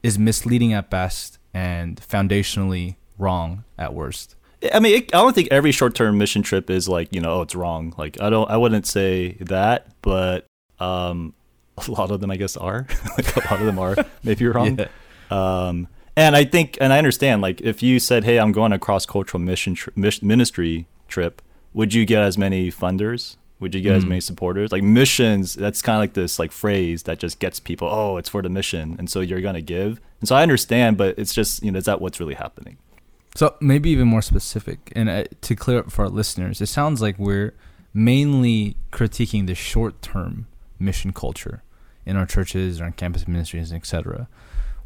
is misleading at best and foundationally wrong at worst. I mean, it, I don't think every short-term mission trip is like you know, oh, it's wrong. Like I don't, I wouldn't say that, but um, <laughs> a lot of them, I guess, are. <laughs> like a lot of them are maybe <laughs> wrong. Yeah. Um, and I think, and I understand, like if you said, "Hey, I'm going on a cross-cultural mission tri- ministry trip," would you get as many funders? Would you get as Mm. many supporters? Like missions, that's kind of like this like phrase that just gets people, oh, it's for the mission, and so you're gonna give. And so I understand, but it's just you know, is that what's really happening? So maybe even more specific, and uh, to clear up for our listeners, it sounds like we're mainly critiquing the short-term mission culture in our churches, or our campus ministries, etc.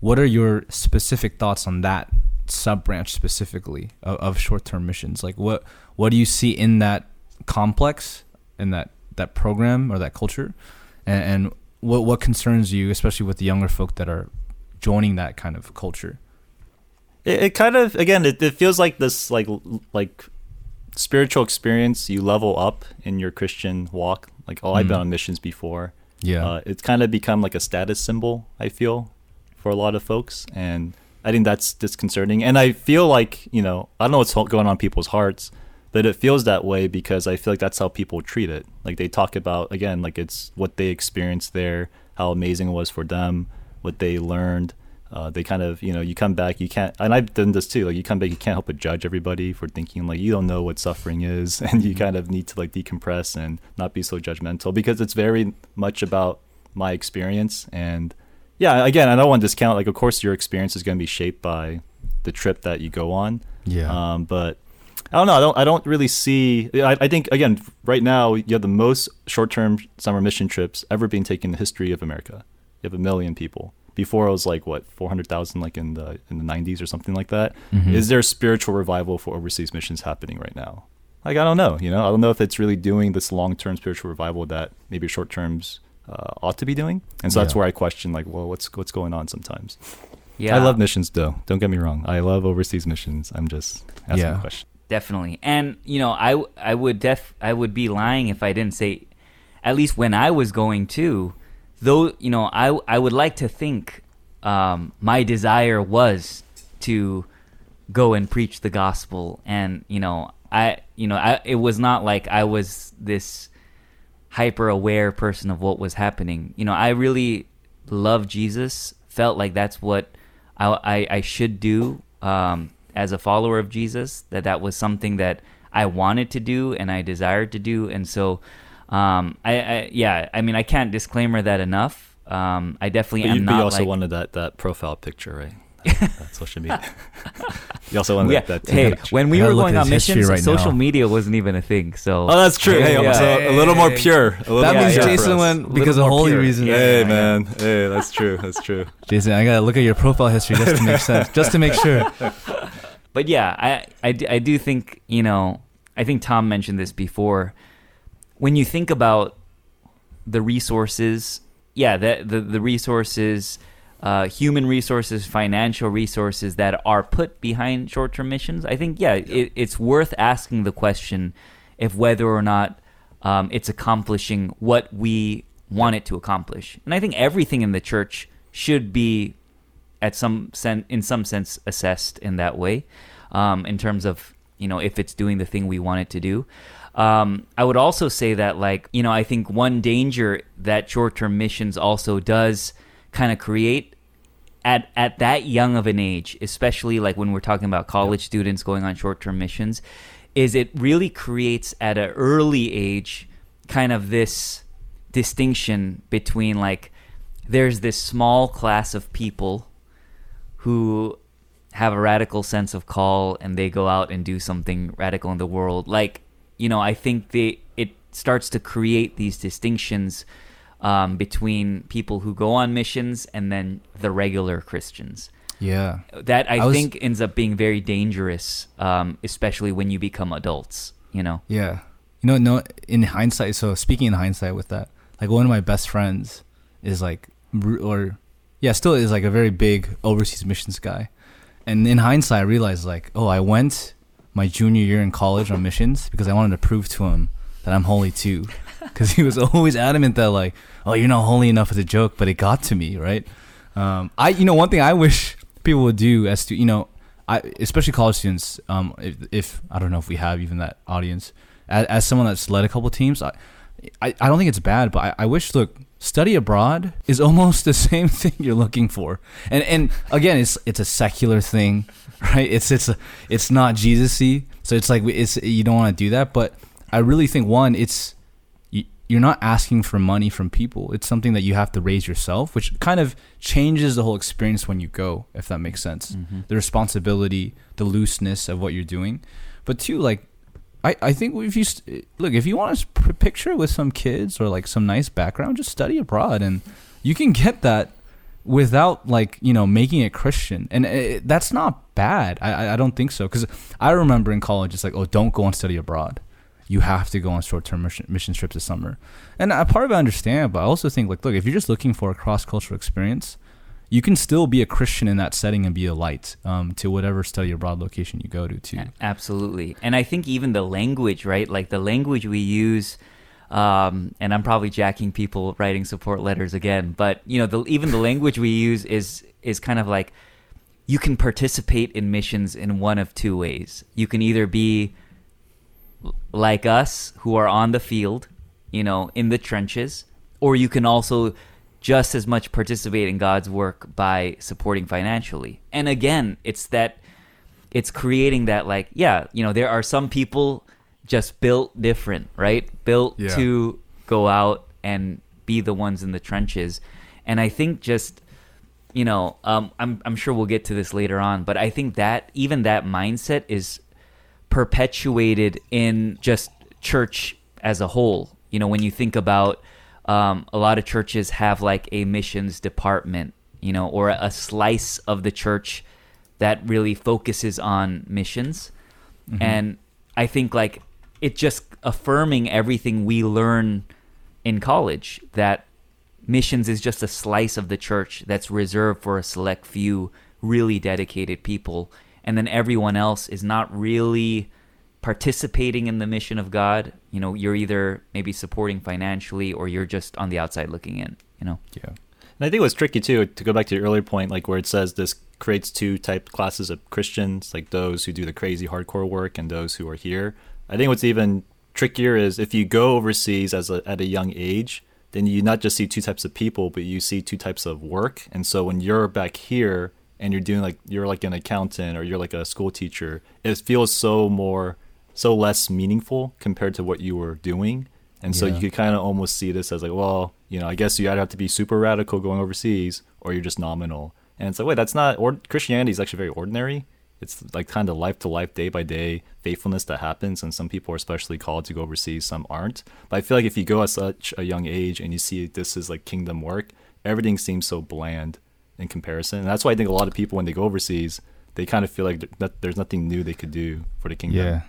What are your specific thoughts on that sub branch specifically of, of short-term missions? Like, what what do you see in that complex, in that that program or that culture, and, and what what concerns you, especially with the younger folk that are joining that kind of culture? It, it kind of again, it, it feels like this like like spiritual experience. You level up in your Christian walk. Like, oh, I've been Mhm. on missions before. Yeah. Uh, it's kind of become like a status symbol. I feel for a lot of folks, and I think that's disconcerting. And I feel like you know, I don't know what's going on in people's hearts, but it feels that way because I feel like that's how people treat it. Like they talk about again, like it's what they experienced there, how amazing it was for them, what they learned. Uh, they kind of, you know, you come back, you can't, and I've done this too. Like you come back, you can't help but judge everybody for thinking like you don't know what suffering is, <laughs> and you kind of need to like decompress and not be so judgmental because it's very much about my experience. And yeah, again, I don't want to discount. Like, of course, your experience is going to be shaped by the trip that you go on. yeah. Um, but I don't know. I don't. I don't really see. I, I think again, right now you have the most short-term summer mission trips ever being taken in the history of America. You have a million people. Before it was like what four hundred thousand, like in the in the nineties or something like that. Is Mhm. there spiritual revival for overseas missions happening right now? Like I don't know. You know, I don't know if it's really doing this long-term spiritual revival that maybe short-terms uh, ought to be doing. And so that's where I question, like, well, what's what's going on sometimes. Yeah, I love missions, though. Don't get me wrong. I love overseas missions. I'm just asking Yeah. a question. definitely. And you know, I I would def I would be lying if I didn't say, at least when I was going to, though you know, I I would like to think um, my desire was to go and preach the gospel, and you know, I you know, I it was not like I was this hyper aware person of what was happening. You know, I really love Jesus. Felt like that's what I I, I should do um, as a follower of Jesus. That that was something that I wanted to do and I desired to do. And so, um, I, I yeah, I mean, I can't disclaimer that enough. Um, I definitely But am you, but not you also like, wanted that, that profile picture, right? That, that social media. you also wanted yeah, that, that hey, picture. when we were going on his history missions, right social now. media wasn't even a thing. So Oh, that's true. Hey, Yeah. so a little more pure. A little that more means pure for Jason went because of Little holy pure. reasons. Yeah. Hey, man. Hey, that's true. That's true. <laughs> Jason, I gotta look at your profile history just to make <laughs> sense, just to make sure. but yeah, I, I, d- I do think, you know, I think Tom mentioned this before. When you think about the resources, yeah, the, the, the resources, uh, human resources, financial resources that are put behind short term missions, I think, yeah, it, it's worth asking the question if whether or not um, it's accomplishing what we want it to accomplish. And I think everything in the church should be at some sen- in some sense assessed in that way um, in terms of you know if it's doing the thing we want it to do um, i would also say that like you know i think one danger that short-term missions also does kind of create at at that young of an age especially like when we're talking about college students going on short-term missions is it really creates at an early age kind of this distinction between like there's this small class of people who have a radical sense of call and they go out and do something radical in the world. Like you know i think they it starts to create these distinctions um, between people who go on missions and then the regular christians Yeah. that i, I was- think ends up being very dangerous um, especially when you become adults you know Yeah. You know, no. In hindsight, so speaking in hindsight with that, like one of my best friends is like, or yeah, still is like a very big overseas missions guy. And in hindsight, I realized like, oh, I went my junior year in college on missions because I wanted to prove to him that I'm holy too. <laughs> Because he was always adamant that like, oh, you're not holy enough as a joke, but it got to me, right? Um, I, you know, one thing I <laughs> wish people would do as to, you know, I especially college students. Um, if, if I don't know if we have even that audience, as, as someone that's led a couple teams, I, I, I don't think it's bad, but I, I wish look study abroad is <laughs> almost the same thing you're looking for, and and again, it's it's a secular thing, right? It's it's a, it's not Jesusy, so it's like it's you don't want to do that, but I really think one, it's you, you're not asking for money from people. It's something that you have to raise yourself, which kind of changes the whole experience when you go, if that makes sense. Mm-hmm. The responsibility, the looseness of what you're doing. But two, like, I, I think if you st- look, if you want to p- picture with some kids or like some nice background, just study abroad, and you can get that without like you know making it Christian, and it, that's not bad. I I- I don't think so because I remember in college it's like oh don't go and study abroad you have to go on short-term mission, mission trips this summer. And a part of it I understand, but I also think like, look, if you're just looking for a cross-cultural experience, you can still be a Christian in that setting and be a light um, to whatever study abroad location you go to. Too. Absolutely. And I think even the language, right? Like the language we use, um, and I'm probably jacking people writing support letters again, but you know, the, even the language we use is is kind of like you can participate in missions in one of two ways. You can either be like us who are on the field, you know, in the trenches, or you can also just as much participate in God's work by supporting financially. And again, it's that it's creating that like yeah you know there are some people just built different right built Yeah. to go out and be the ones in the trenches and i think just you know um, I'm, I'm sure we'll get to this later on but i think that even that mindset is perpetuated in just church as a whole. You know when you think about um, a lot of churches have like a missions department you know or a slice of the church that really focuses on missions. And i think like it just affirming everything we learn in college that missions is just a slice of the church that's reserved for a select few really dedicated people and then everyone else is not really participating in the mission of god you know you're either maybe supporting financially or you're just on the outside looking in you know Yeah. And I think what's tricky too, to go back to your earlier point, like where it says this creates two type classes of Christians, like those who do the crazy hardcore work and those who are here. I think what's even trickier is if you go overseas as a, at a young age, then you not just see two types of people, but you see two types of work. And so when you're back here and you're doing like you're like an accountant or you're like a school teacher, it feels so more so less meaningful compared to what you were doing. And so Yeah. you could kind of almost see this as like, well, you know, I guess you either have to be super radical going overseas or you're just nominal. And it's like, wait, that's not, or Christianity is actually very ordinary. It's like kind of life to life, day by day faithfulness that happens. And some people are especially called to go overseas, some aren't. But I feel like if you go at such a young age and you see this is like kingdom work, everything seems so bland in comparison. And that's why I think a lot of people, when they go overseas, they kind of feel like that there's nothing new they could do for the kingdom. Yeah.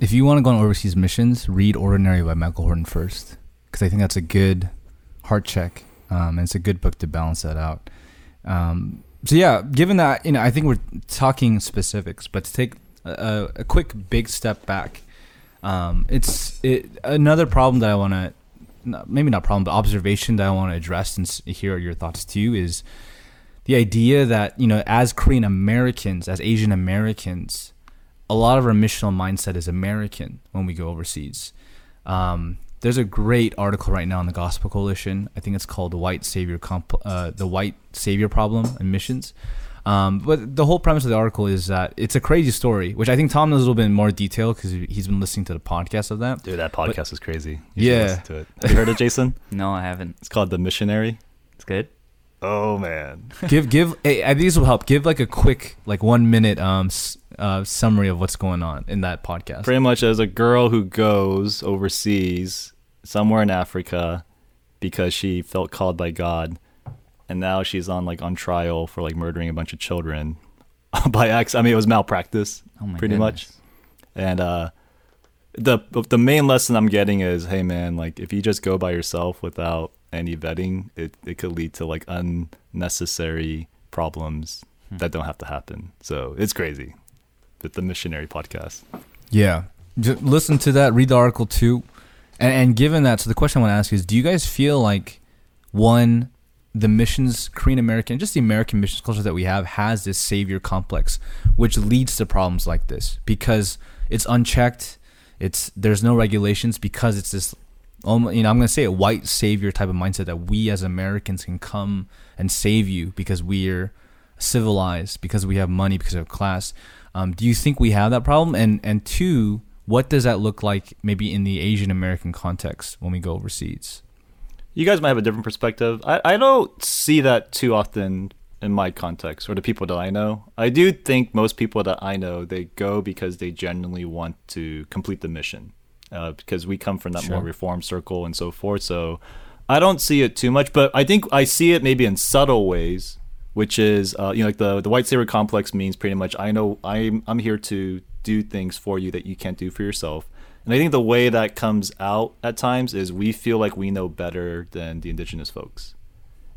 If you want to go on overseas missions, read Ordinary by Michael Horton first, because I think that's a good heart check, um, and it's a good book to balance that out. Um, so yeah, given that you know, I think we're talking specifics, but to take a, a quick big step back, um, it's it, another problem that I want to, maybe not problem, but observation that I want to address and s- hear your thoughts too is the idea that you know, as Korean Americans, as Asian Americans, a lot of our missional mindset is American when we go overseas. Um, there's a great article right now on the Gospel Coalition. I think it's called "The White Savior Comp- uh, The White Savior Problem and Missions." Um, but the whole premise of the article is that it's a crazy story, which I think Tom knows a little bit more detail because he's been listening to the podcast of that. Dude, that podcast is crazy. You Yeah. to it. Have you heard it, Jason? <laughs> no i haven't It's called The Missionary. it's good Oh man. give give hey, I think this will help. Give like a quick like one minute um uh, summary of what's going on in that podcast. Pretty much as a girl who goes overseas somewhere in Africa because she felt called by God and now she's on like on trial for like murdering a bunch of children <laughs> by acts. I mean it was malpractice oh my pretty much. And uh the the main lesson I'm getting is hey man, like if you just go by yourself without any vetting, it, it could lead to like unnecessary problems Hmm. that don't have to happen. So it's crazy. But the missionary podcast. Yeah. Just listen to that, read the article too. And, and given that, so the question I want to ask is do you guys feel like, one, the missions, Korean American, just the American missions culture that we have has this savior complex, which leads to problems like this because it's unchecked. It's there's no regulations because it's this, almost, you know, I'm gonna say a white savior type of mindset that we as Americans can come and save you because we're civilized, because we have money, because of class. Um, do you think we have that problem? And and two, what does that look like maybe in the Asian American context when we go overseas? You guys might have a different perspective. I, I don't see that too often in my context or the people that I know. I do think most people that I know they go because they genuinely want to complete the mission. Uh, because we come from that Sure. more reform circle and so forth. So I don't see it too much, but I think I see it maybe in subtle ways, which is uh, you know like the the white savior complex means pretty much I know I'm I'm here to do things for you that you can't do for yourself. And I think the way that comes out at times is we feel like we know better than the indigenous folks.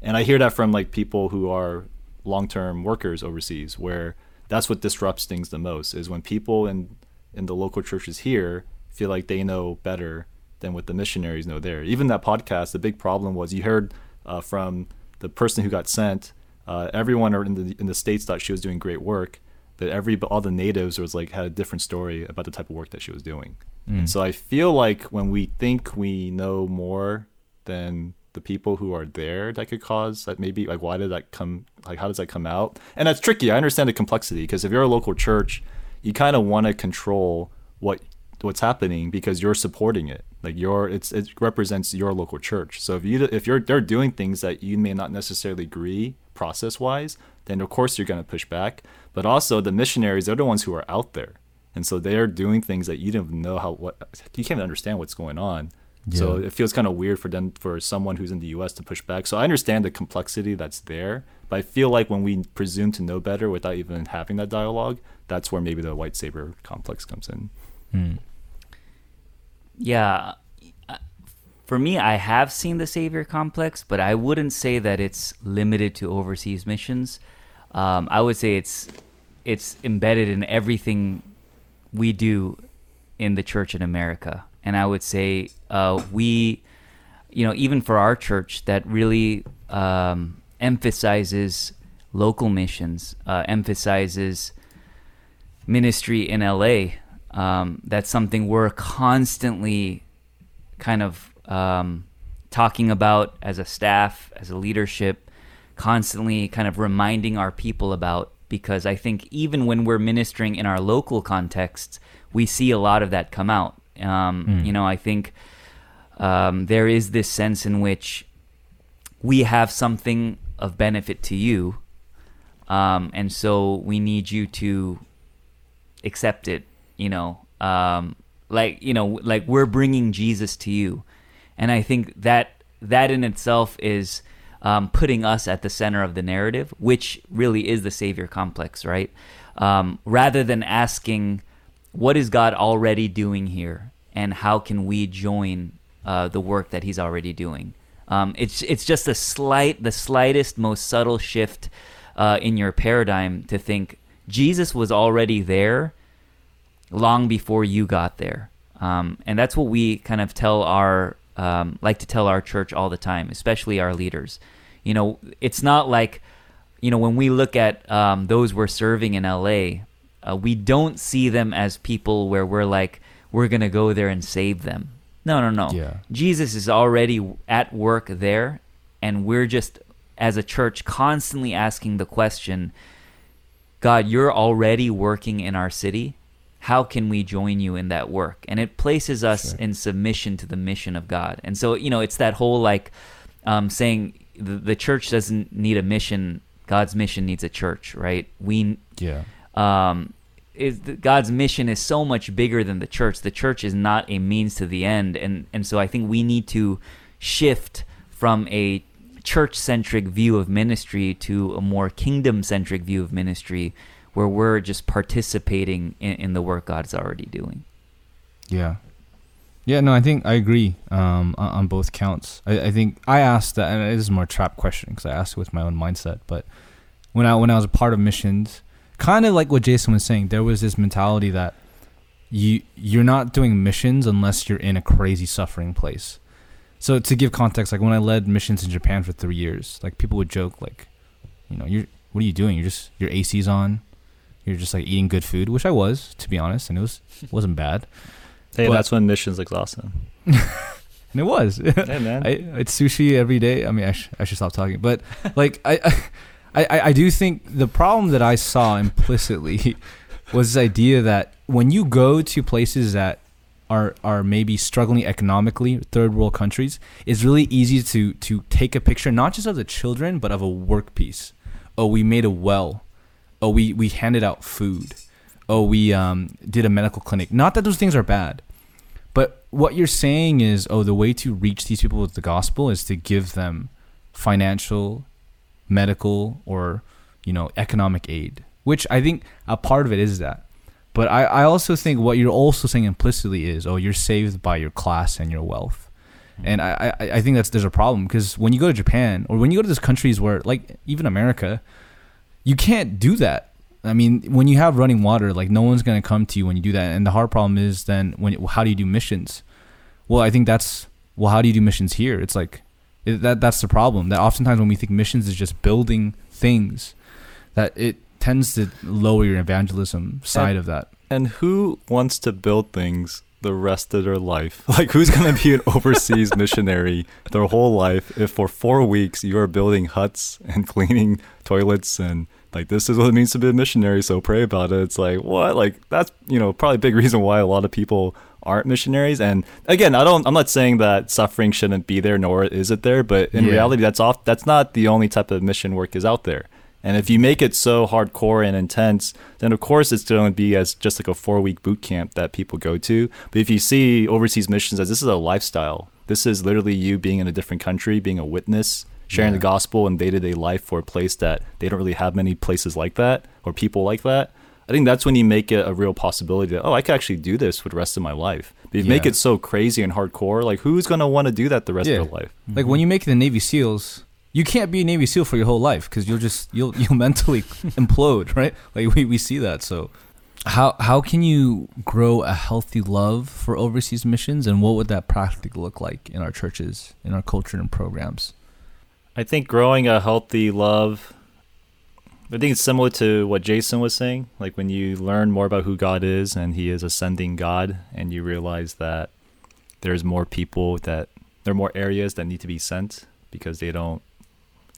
And I hear that from like people who are long-term workers overseas where that's what disrupts things the most is when people in in the local churches here feel like they know better than what the missionaries know there. Even that podcast, the big problem was you heard uh, from the person who got sent. Uh, everyone in the in the states thought she was doing great work, but every all the natives was like had a different story about the type of work that she was doing. And so I feel like when we think we know more than the people who are there, that could cause that maybe like why did that come like how does that come out? And that's tricky. I understand the complexity because if you're a local church, you kind of want to control what what's happening because you're supporting it. Like your it's it represents your local church. So if you if you're they're doing things that you may not necessarily agree process wise, then of course you're going to push back. But also the missionaries, they're the ones who are out there, and so they're doing things that you don't know how what you can't even understand what's going on. So it feels kind of weird for them for someone who's in the U.S. to push back. So I understand the complexity that's there, but I feel like when we presume to know better without even having that dialogue, that's where maybe the white saber complex comes in. Hmm. Yeah. For me, I have seen the savior complex, but I wouldn't say that it's limited to overseas missions. Um, I would say it's it's embedded in everything we do in the church in America, and I would say uh, we, you know, even for our church, that really um, emphasizes local missions, uh, emphasizes ministry in LA. Um, that's something we're constantly kind of um, talking about as a staff, as a leadership, constantly kind of reminding our people about because I think even when we're ministering in our local contexts, we see a lot of that come out. Um, You know, I think um, there is this sense in which we have something of benefit to you, um, and so we need you to accept it you know um like you know like we're bringing jesus to you. And i think that that in itself is um, putting us at the center of the narrative which really is the savior complex right? Um, rather than asking what is god already doing here and how can we join uh, the work that he's already doing um, it's it's just a slight the slightest most subtle shift uh, in your paradigm to think jesus was already there long before you got there. Um, and that's what we kind of tell our, um, like to tell our church all the time, especially our leaders. You know, it's not like, you know, when we look at um, those we're serving in LA, uh, we don't see them as people where we're like, we're going to go there and save them. No, no, no. Yeah. Jesus is already at work there, and we're just, as a church, constantly asking the question God, you're already working in our city. How can we join you in that work? And it places us Sure. in submission to the mission of God. And so, you know, it's that whole like um, saying the, the church doesn't need a mission, God's mission needs a church, right? We, Yeah. Um, is God's mission is so much bigger than the church. The church is not a means to the end, and and so I think we need to shift from a church centric view of ministry to a more kingdom centric view of ministry, where we're just participating in, in the work God's already doing. Yeah. Yeah, no, I think I agree um, on, both counts. I, I think I asked that, and it is more trap question because I asked it with my own mindset. But when I when I was a part of missions, kind of like what Jason was saying, there was this mentality that you you're not doing missions unless you're in a crazy suffering place. So to give context, like when I led missions in Japan for three years, like people would joke, like, you know, you're what are you doing? You're just your AC's on, you're just like eating good food, which I was, to be honest, and it was wasn't bad. <laughs> Hey, But- that's when missions looks awesome. And <laughs> it was. Hey man. <laughs> I, it's sushi every day. I mean, I, sh- I should stop talking, but like I, I, I, I do think the problem that I saw implicitly <laughs> was this idea that when you go to places that are are maybe struggling economically, third world countries, it's really easy to to take a picture not just of the children but of a work piece. Oh, we made a well. Oh, we we handed out food. Oh, we um, did a medical clinic. Not that those things are bad, but what you're saying is, oh, the way to reach these people with the gospel is to give them financial, medical, or you know, economic aid. Which I think a part of it is that. But I, I also think what you're also saying implicitly is, oh, you're saved by your class and your wealth. Mm-hmm. And I, I, I think that's there's a problem because when you go to Japan or when you go to those countries where like even America, you can't do that. I mean, when you have running water, like no one's gonna come to you when you do that. And the hard problem is then when how do you do missions? Well, I think that's well, how do you do missions here? It's like it, that that's the problem. That oftentimes when we think missions is just building things, that it tends to lower your evangelism side And- of that. And who wants to build things the rest of their life? <laughs> Like, who's going to be an <laughs> overseas missionary their whole life if for four weeks you are building huts and <laughs> cleaning toilets and like this is what it means to be a missionary? So pray about it. It's like what? Like that's you know probably a big reason why a lot of people aren't missionaries. And again, I don't. I'm not saying that suffering shouldn't be there, nor is it there. But in Yeah. reality, that's off. That's not the only type of mission work is out there. And if you make it so hardcore and intense, then of course it's going to be as just like a four week boot camp that people go to. But if you see overseas missions as this is a lifestyle, this is literally you being in a different country, being a witness, sharing Yeah. the gospel in day to day life for a place that they don't really have many places like that or people like that. I think that's when you make it a real possibility that, oh, I could actually do this for the rest of my life. But you make it so crazy and hardcore, like who's going to want to do that the rest Yeah. of their life? Like when you make the Navy SEALs, you can't be a Navy SEAL for your whole life because you'll just you'll you'll <laughs> mentally implode, right? Like we, we see that. So how how can you grow a healthy love for overseas missions and what would that practically look like in our churches, in our culture and programs? I think growing a healthy love, I think it's similar to what Jason was saying. Like when you learn more about who God is and He is ascending God, and you realize that there's more people that there are more areas that need to be sent because they don't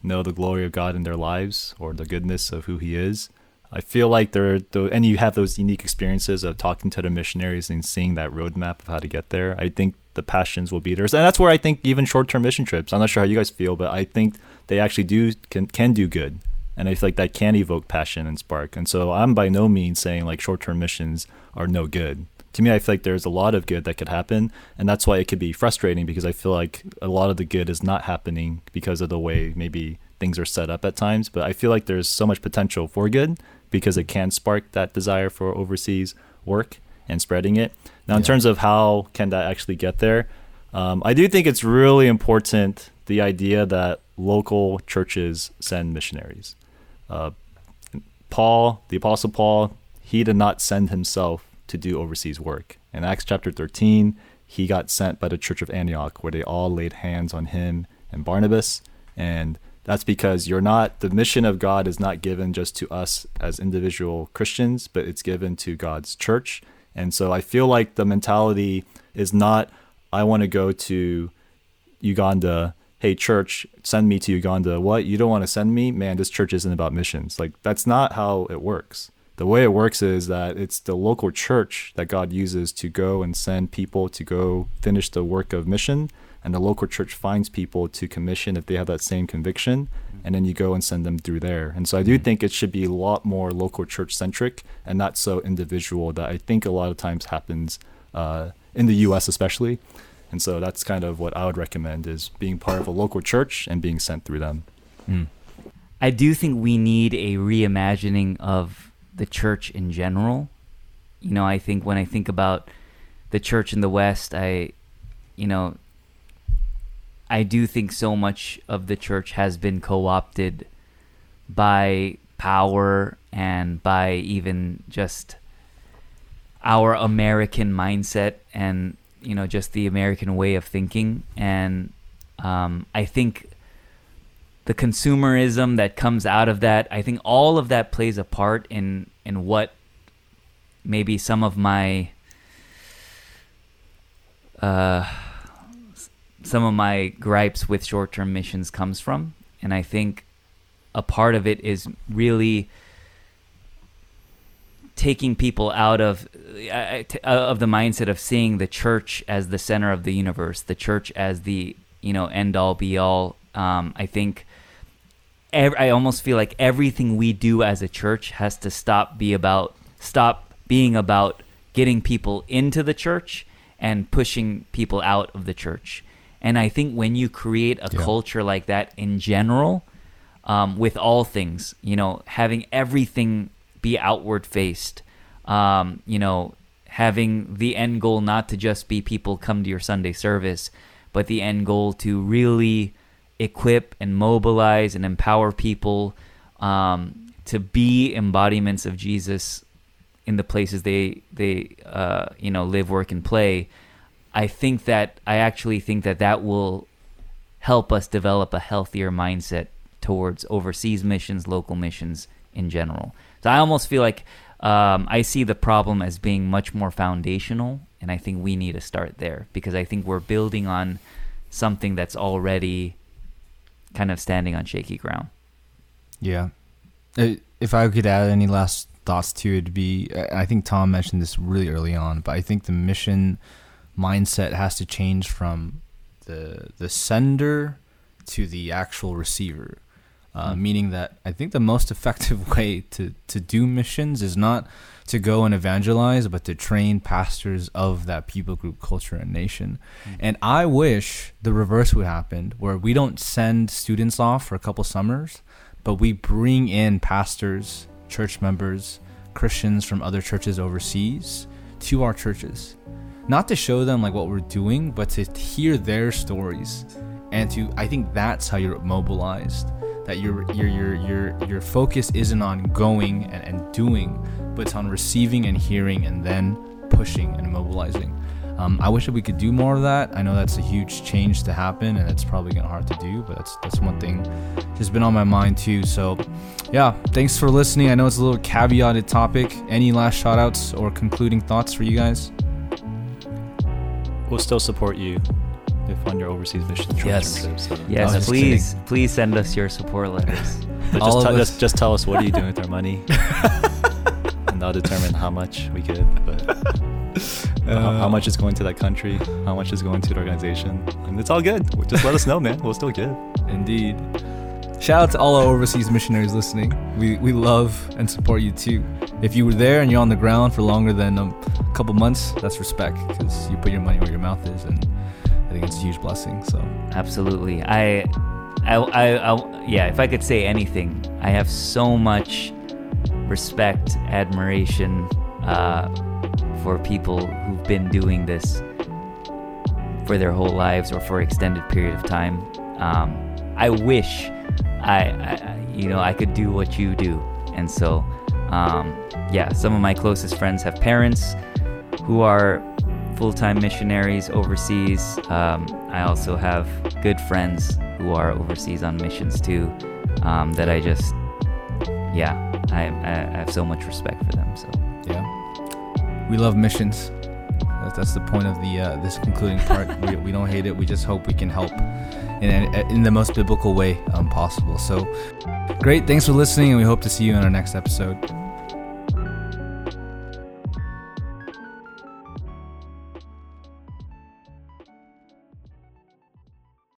know the glory of God in their lives or the goodness of who He is. I feel like there, though, and you have those unique experiences of talking to the missionaries and seeing that roadmap of how to get there. I think the passions will be there, and that's where I think even short-term mission trips. I'm not sure how you guys feel, but I think they actually do can can do good, and I feel like that can evoke passion and spark. And so I'm by no means saying like short-term missions are no good. To me, I feel like there's a lot of good that could happen, and that's why it could be frustrating because I feel like a lot of the good is not happening because of the way maybe things are set up at times. But I feel like there's so much potential for good because it can spark that desire for overseas work and spreading it. Now, in Yeah. terms of how can that actually get there, um, I do think it's really important the idea that local churches send missionaries. Uh, Paul, the Apostle Paul, he did not send himself to do overseas work. In Acts chapter 13, he got sent by the church of Antioch, where they all laid hands on him and Barnabas. And that's because you're not, the mission of God is not given just to us as individual Christians, but it's given to God's church. And so I feel like the mentality is not, I want to go to Uganda. Hey, church, send me to Uganda. What? You don't want to send me? Man, this church isn't about missions. Like, that's not how it works. The way it works is that it's the local church that God uses to go and send people to go finish the work of mission. And the local church finds people to commission if they have that same conviction. And then you go and send them through there. And so I do think it should be a lot more local church centric and not so individual that I think a lot of times happens uh, in the US, especially. And so that's kind of what I would recommend is being part of a local church and being sent through them. Mm. I do think we need a reimagining of the church in general. You know, I think when I think about the church in the West, I, you know, I do think so much of the church has been co opted by power and by even just our American mindset. And, you know just the American way of thinking, and um, I think the consumerism that comes out of that, I think all of that plays a part in in what maybe some of my uh, some of my gripes with short-term missions comes from, and I think a part of it is really taking people out of uh, t- uh, of the mindset of seeing the church as the center of the universe, the church as the you know end all be all. Um, I think ev- I almost feel like everything we do as a church has to stop be about stop being about getting people into the church and pushing people out of the church. And I think when you create a Yeah. culture like that in general, um, with all things, you know, having everything be outward faced, um, you know, having the end goal not to just be people come to your Sunday service, but the end goal to really equip and mobilize and empower people um, to be embodiments of Jesus in the places they they uh, you know live, work, and play. I think that I actually think that that will help us develop a healthier mindset towards overseas missions, local missions in general. So I almost feel like um, I see the problem as being much more foundational, and I think we need to start there because I think we're building on something that's already kind of standing on shaky ground. Yeah. Uh, If I could add any last thoughts to it, it'd be I I think Tom mentioned this really early on, but I think the mission mindset has to change from the the sender to the actual receiver. Uh. Meaning that I think the most effective <laughs> way to, to do missions is not to go and evangelize, but to train pastors of that people group, culture, and nation. And I wish the reverse would happen, where we don't send students off for a couple summers, but we bring in pastors, church members, Christians from other churches overseas to our churches. Not to show them like what we're doing, but to hear their stories. And to I think that's how you're mobilized. That your your your your your focus isn't on going and, and doing, but it's on receiving and hearing and then pushing and mobilizing. Um, I wish that we could do more of that. I know that's a huge change to happen, and it's probably gonna hard to do. But that's that's one thing that's been on my mind too. So, yeah, thanks for listening. I know it's a little caveated topic. Any last shout outs or concluding thoughts for you guys? We'll still support you if on your overseas mission trips. Yes. trips, Yes, I'm just please, please send us your support letters. <laughs> All just, of tell, us- just, just tell us what are you doing with our money, <laughs> and I'll determine how much we give. But how, how uh, much is going to that country? How much is going to the organization? And it's all good. Just let us know, man. We'll still give. Indeed. Shout out to all our overseas missionaries listening. We, we love and support you too. If you were there and you're on the ground for longer than a couple months, that's respect because you put your money where your mouth is, and I think it's a huge blessing. So Absolutely. I, I, I, I, yeah. If I could say anything, I have so much respect, admiration uh, for people who've been doing this for their whole lives or for extended period of time. Um, I wish I, I, you know, I could do what you do, and so, um, yeah. Some of my closest friends have parents who are full-time missionaries overseas. Um, I also have good friends who are overseas on missions too. Um, that I just, yeah, I, I have so much respect for them. So yeah, we love missions. That's, that's the point of the uh, this concluding part. <laughs> we, we don't hate it. We just hope we can help in in the most biblical way um, possible. So great. Thanks for listening, and we hope to see you in our next episode.